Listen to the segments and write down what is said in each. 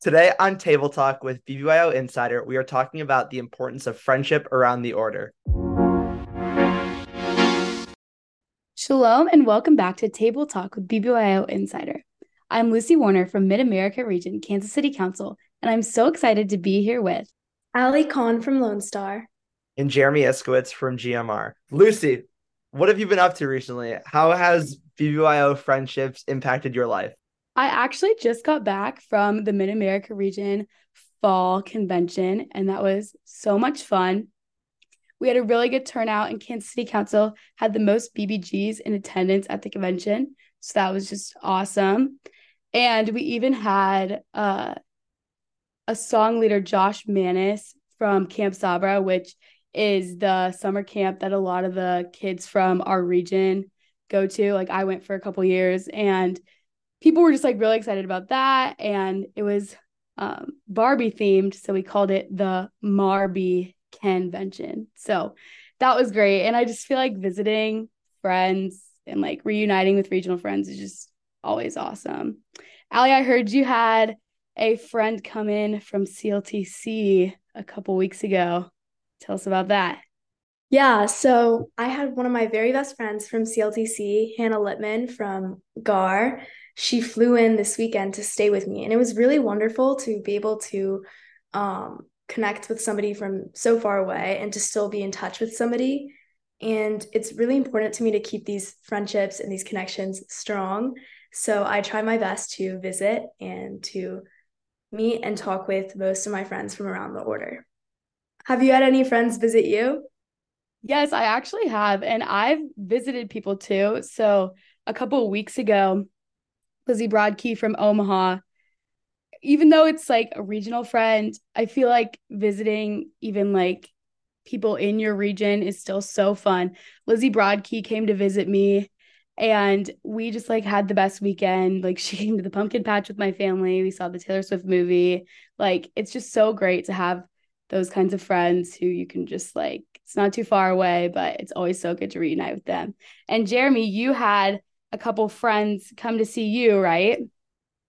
Today on Table Talk with BBYO Insider, we are talking about the importance of friendship around the order. Shalom and welcome back to Table Talk with BBYO Insider. I'm Lucy Warner from Mid America Region, Kansas City Council, and I'm so excited to be here with Ali Khan from Lone Star and Jeremy Iskowitz from GMR. Lucy, what have you been up to recently? How has BBYO friendships impacted your life? I actually just got back from the Mid America Region Fall Convention, and that was so much fun. We had a really good turnout, and Kansas City Council had the most BBGs in attendance at the convention. So that was just awesome. And we even had uh, a song leader, Josh Manis from Camp Sabra, which is the summer camp that a lot of the kids from our region go to. Like I went for a couple years and people were just like really excited about that. And it was um, Barbie themed. So we called it the Marbie convention. So that was great. And I just feel like visiting friends and like reuniting with regional friends is just always awesome. Ali, I heard you had a friend come in from CLTC a couple weeks ago. Tell us about that. Yeah, so I had one of my very best friends from CLTC, Hannah Littman from GAR. She flew in this weekend to stay with me, and it was really wonderful to be able to um, connect with somebody from so far away and to still be in touch with somebody. And it's really important to me to keep these friendships and these connections strong. So I try my best to visit and to meet and talk with most of my friends from around the order. Have you had any friends visit you? Yes, I actually have. And I've visited people too. So a couple of weeks ago, Lizzie Broadkey from Omaha, even though it's like a regional friend, I feel like visiting even like people in your region is still so fun. Lizzie Broadkey came to visit me and we just like had the best weekend. Like she came to the pumpkin patch with my family. We saw the Taylor Swift movie. Like it's just so great to have those kinds of friends who you can just like it's not too far away, but it's always so good to reunite with them. And Jeremy, you had a couple friends come to see you, right?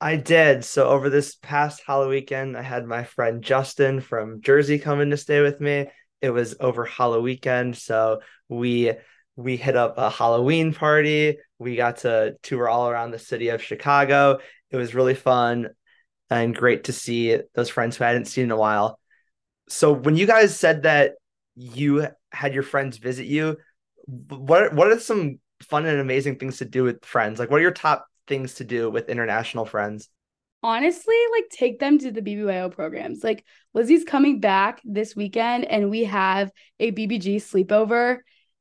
I did. So over this past Halloween weekend, I had my friend Justin from Jersey come in to stay with me. It was over Halloween weekend, so we we hit up a Halloween party. We got to tour all around the city of Chicago. It was really fun and great to see those friends who I hadn't seen in a while so when you guys said that you had your friends visit you, what what are some fun and amazing things to do with friends? Like what are your top things to do with international friends? Honestly, like take them to the BBYO programs. Like Lizzie's coming back this weekend and we have a BBG sleepover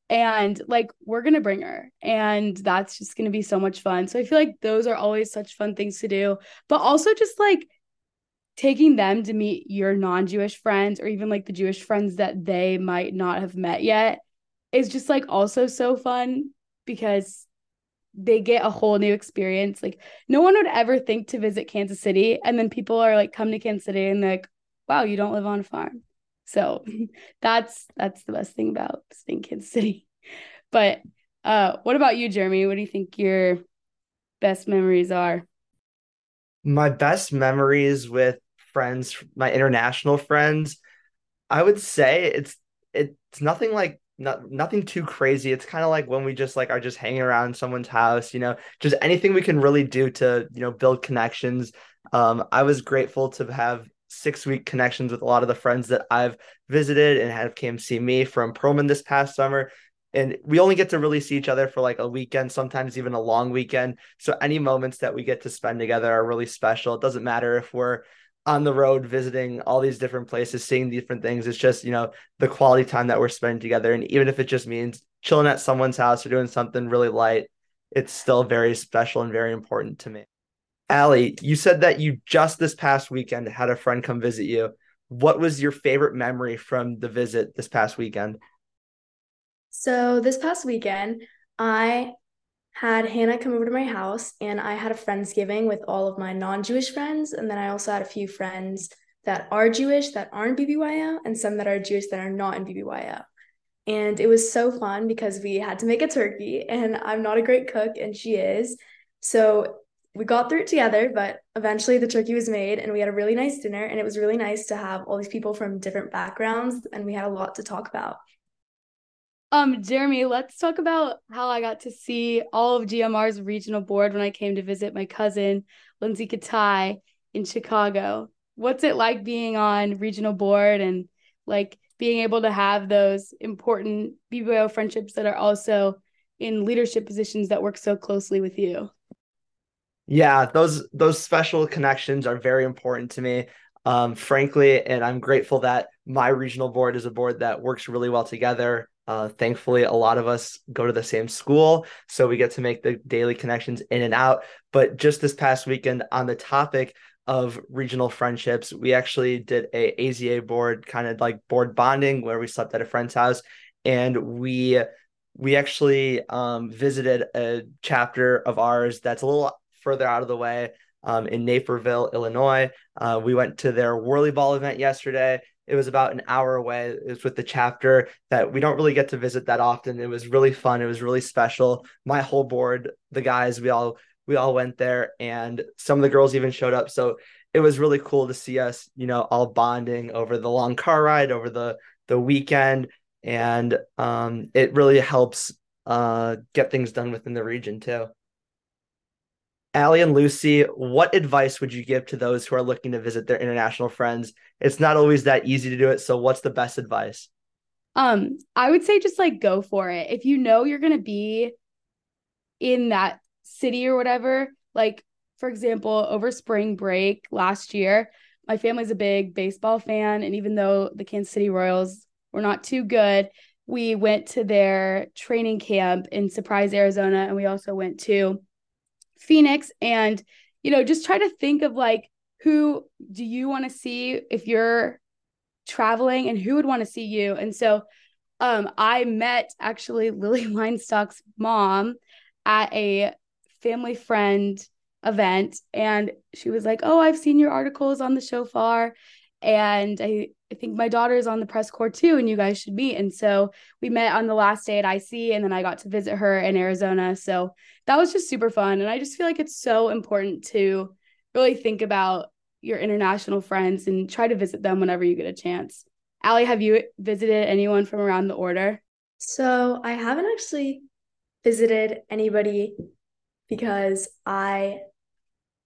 and like we're going to bring her and that's just going to be so much fun. So I feel like those are always such fun things to do. But also just like taking them to meet your non-Jewish friends or even like the Jewish friends that they might not have met yet is just like also so fun because they get a whole new experience. Like no one would ever think to visit Kansas City and then people are like come to Kansas City and like wow, you don't live on a farm. So that's that's the best thing about visiting Kansas City. But uh what about you, Jeremy? What do you think your best memories are? My best memories with friends, my international friends, I would say it's it's nothing like not, nothing too crazy. It's kind of like when we just like are just hanging around someone's house, you know, just anything we can really do to, you know, build connections. Um, I was grateful to have six week connections with a lot of the friends that I've visited and have came see me from Perlman this past summer. And we only get to really see each other for like a weekend, sometimes even a long weekend. So any moments that we get to spend together are really special. It doesn't matter if we're on the road visiting all these different places, seeing different things. It's just, you know, the quality time that we're spending together. And even if it just means chilling at someone's house or doing something really light, it's still very special and very important to me. Ali, you said that you just this past weekend had a friend come visit you. What was your favorite memory from the visit this past weekend? So, this past weekend, I had Hannah come over to my house and I had a Friendsgiving with all of my non Jewish friends. And then I also had a few friends that are Jewish that aren't BBYO and some that are Jewish that are not in BBYO. And it was so fun because we had to make a turkey and I'm not a great cook and she is. So we got through it together, but eventually the turkey was made and we had a really nice dinner. And it was really nice to have all these people from different backgrounds and we had a lot to talk about. Um, Jeremy, let's talk about how I got to see all of GMR's regional board when I came to visit my cousin, Lindsay Katai, in Chicago. What's it like being on regional board and like being able to have those important BBYO friendships that are also in leadership positions that work so closely with you? Yeah, those those special connections are very important to me. Um, frankly, and I'm grateful that my regional board is a board that works really well together. Uh, thankfully, a lot of us go to the same school, so we get to make the daily connections in and out. But just this past weekend, on the topic of regional friendships, we actually did a AZA board, kind of like board bonding, where we slept at a friend's house, and we we actually um, visited a chapter of ours that's a little further out of the way um, in Naperville, Illinois. Uh, we went to their Whirly Ball event yesterday it was about an hour away. It was with the chapter that we don't really get to visit that often. It was really fun. It was really special. My whole board, the guys, we all we all went there, and some of the girls even showed up. So it was really cool to see us, you know, all bonding over the long car ride, over the the weekend, and um, it really helps uh, get things done within the region too. Allie and Lucy, what advice would you give to those who are looking to visit their international friends? It's not always that easy to do it. So, what's the best advice? Um, I would say just like go for it. If you know you're going to be in that city or whatever, like for example, over spring break last year, my family's a big baseball fan. And even though the Kansas City Royals were not too good, we went to their training camp in Surprise, Arizona. And we also went to Phoenix and, you know, just try to think of like who do you want to see if you're traveling and who would want to see you. And so um, I met actually Lily Weinstock's mom at a family friend event and she was like, "Oh, I've seen your articles on the shofar and I, I think my daughter is on the press corps too and you guys should meet. And so we met on the last day at ic and then i got to visit her in arizona. So that was just super fun. And i just feel like it's so important to really think about your international friends and try to visit them whenever you get a chance. Allie, have you visited anyone from around the order? So i haven't actually visited anybody because i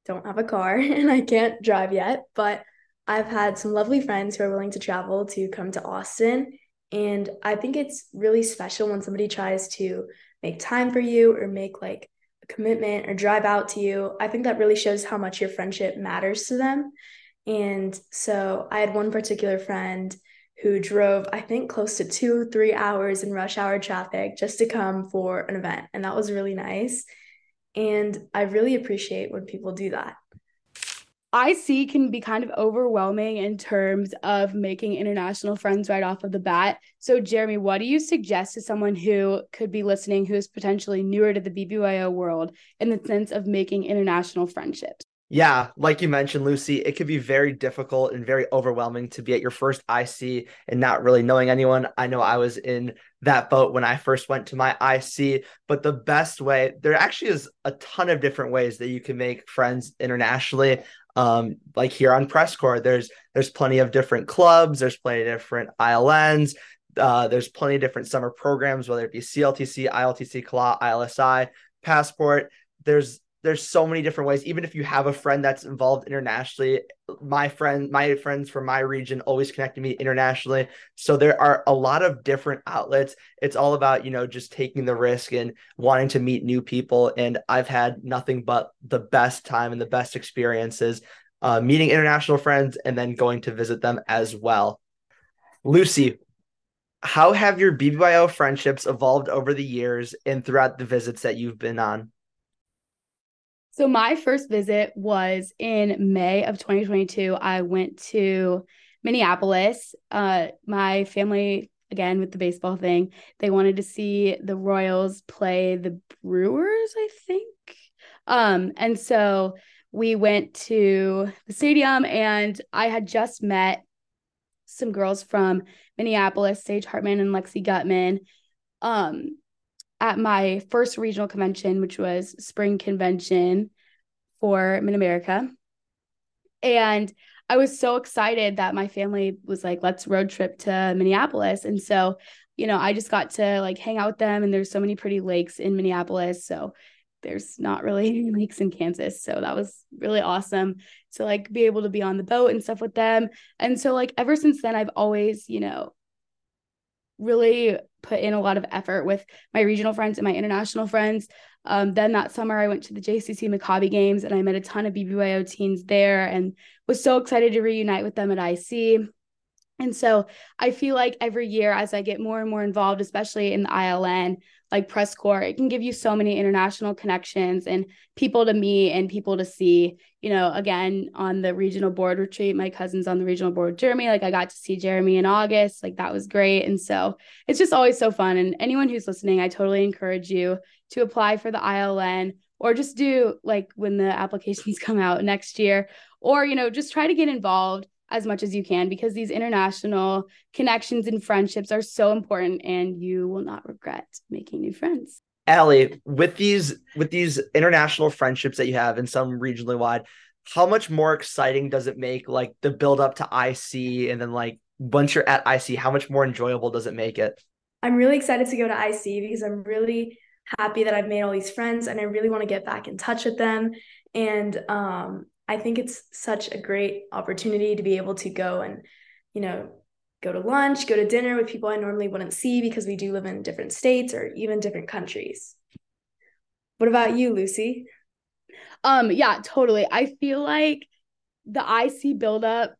don't have a car and i can't drive yet but I've had some lovely friends who are willing to travel to come to Austin. And I think it's really special when somebody tries to make time for you or make like a commitment or drive out to you. I think that really shows how much your friendship matters to them. And so I had one particular friend who drove, I think, close to two, three hours in rush hour traffic just to come for an event. And that was really nice. And I really appreciate when people do that. IC can be kind of overwhelming in terms of making international friends right off of the bat. So, Jeremy, what do you suggest to someone who could be listening who is potentially newer to the BBYO world in the sense of making international friendships? Yeah, like you mentioned, Lucy, it could be very difficult and very overwhelming to be at your first IC and not really knowing anyone. I know I was in that boat when I first went to my IC, but the best way, there actually is a ton of different ways that you can make friends internationally um, like here on press corps there's there's plenty of different clubs there's plenty of different ilns uh, there's plenty of different summer programs whether it be cltc iltc CLA, ilsi passport there's there's so many different ways. Even if you have a friend that's involved internationally my friend my friends from my region always connected me internationally. So there are a lot of different outlets. It's all about you know just taking the risk and wanting to meet new people. And i've had nothing but the best time and the best experiences uh, meeting international friends and then going to visit them as well. Lucy how have your bbyo friendships evolved over the years and throughout the visits that you've been on so my first visit was in May of 2022. I went to Minneapolis. Uh, my family, again with the baseball thing, they wanted to see the Royals play the Brewers, I think. Um, and so we went to the stadium, and I had just met some girls from Minneapolis, Sage Hartman and Lexi Gutman. Um, at my first regional convention, which was spring convention for Mid America. And I was so excited that my family was like, let's road trip to Minneapolis. And so, you know, I just got to like hang out with them. And there's so many pretty lakes in Minneapolis. So there's not really any lakes in Kansas. So that was really awesome to like be able to be on the boat and stuff with them. And so, like, ever since then, I've always, you know, really put in a lot of effort with my regional friends and my international friends. Um, then that summer, I went to the JCC Maccabi games and I met a ton of BBYO teens there and was so excited to reunite with them at IC. And so I feel like every year, as I get more and more involved, especially in the ILN, like press corps, it can give you so many international connections and people to meet and people to see. You know, again, on the regional board retreat, my cousin's on the regional board, Jeremy. Like I got to see Jeremy in August. Like that was great. And so it's just always so fun. And anyone who's listening, I totally encourage you to apply for the ILN or just do like when the applications come out next year, or, you know, just try to get involved as much as you can because these international connections and friendships are so important and you will not regret making new friends. Allie, with these with these international friendships that you have and some regionally wide, how much more exciting does it make like the build up to IC and then like once you're at IC, how much more enjoyable does it make it? I'm really excited to go to IC because I'm really happy that I've made all these friends and I really want to get back in touch with them. And um, I think it's such a great opportunity to be able to go and, you know, go to lunch, go to dinner with people I normally wouldn't see because we do live in different states or even different countries. What about you, Lucy? Um, yeah, totally. I feel like the IC buildup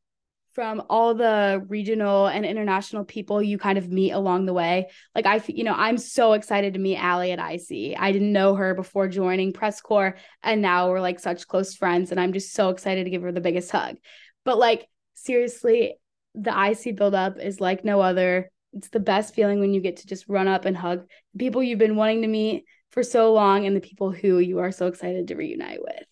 from all the regional and international people you kind of meet along the way. Like I, you know, I'm so excited to meet Allie at IC. I didn't know her before joining press corps, and now we're like such close friends, and I'm just so excited to give her the biggest hug. But like seriously, the IC buildup is like no other. It's the best feeling when you get to just run up and hug people you've been wanting to meet for so long and the people who you are so excited to reunite with.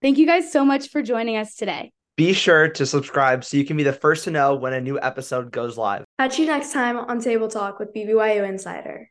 Thank you guys so much for joining us today. Be sure to subscribe so you can be the first to know when a new episode goes live. Catch you next time on Table Talk with BBYO Insider.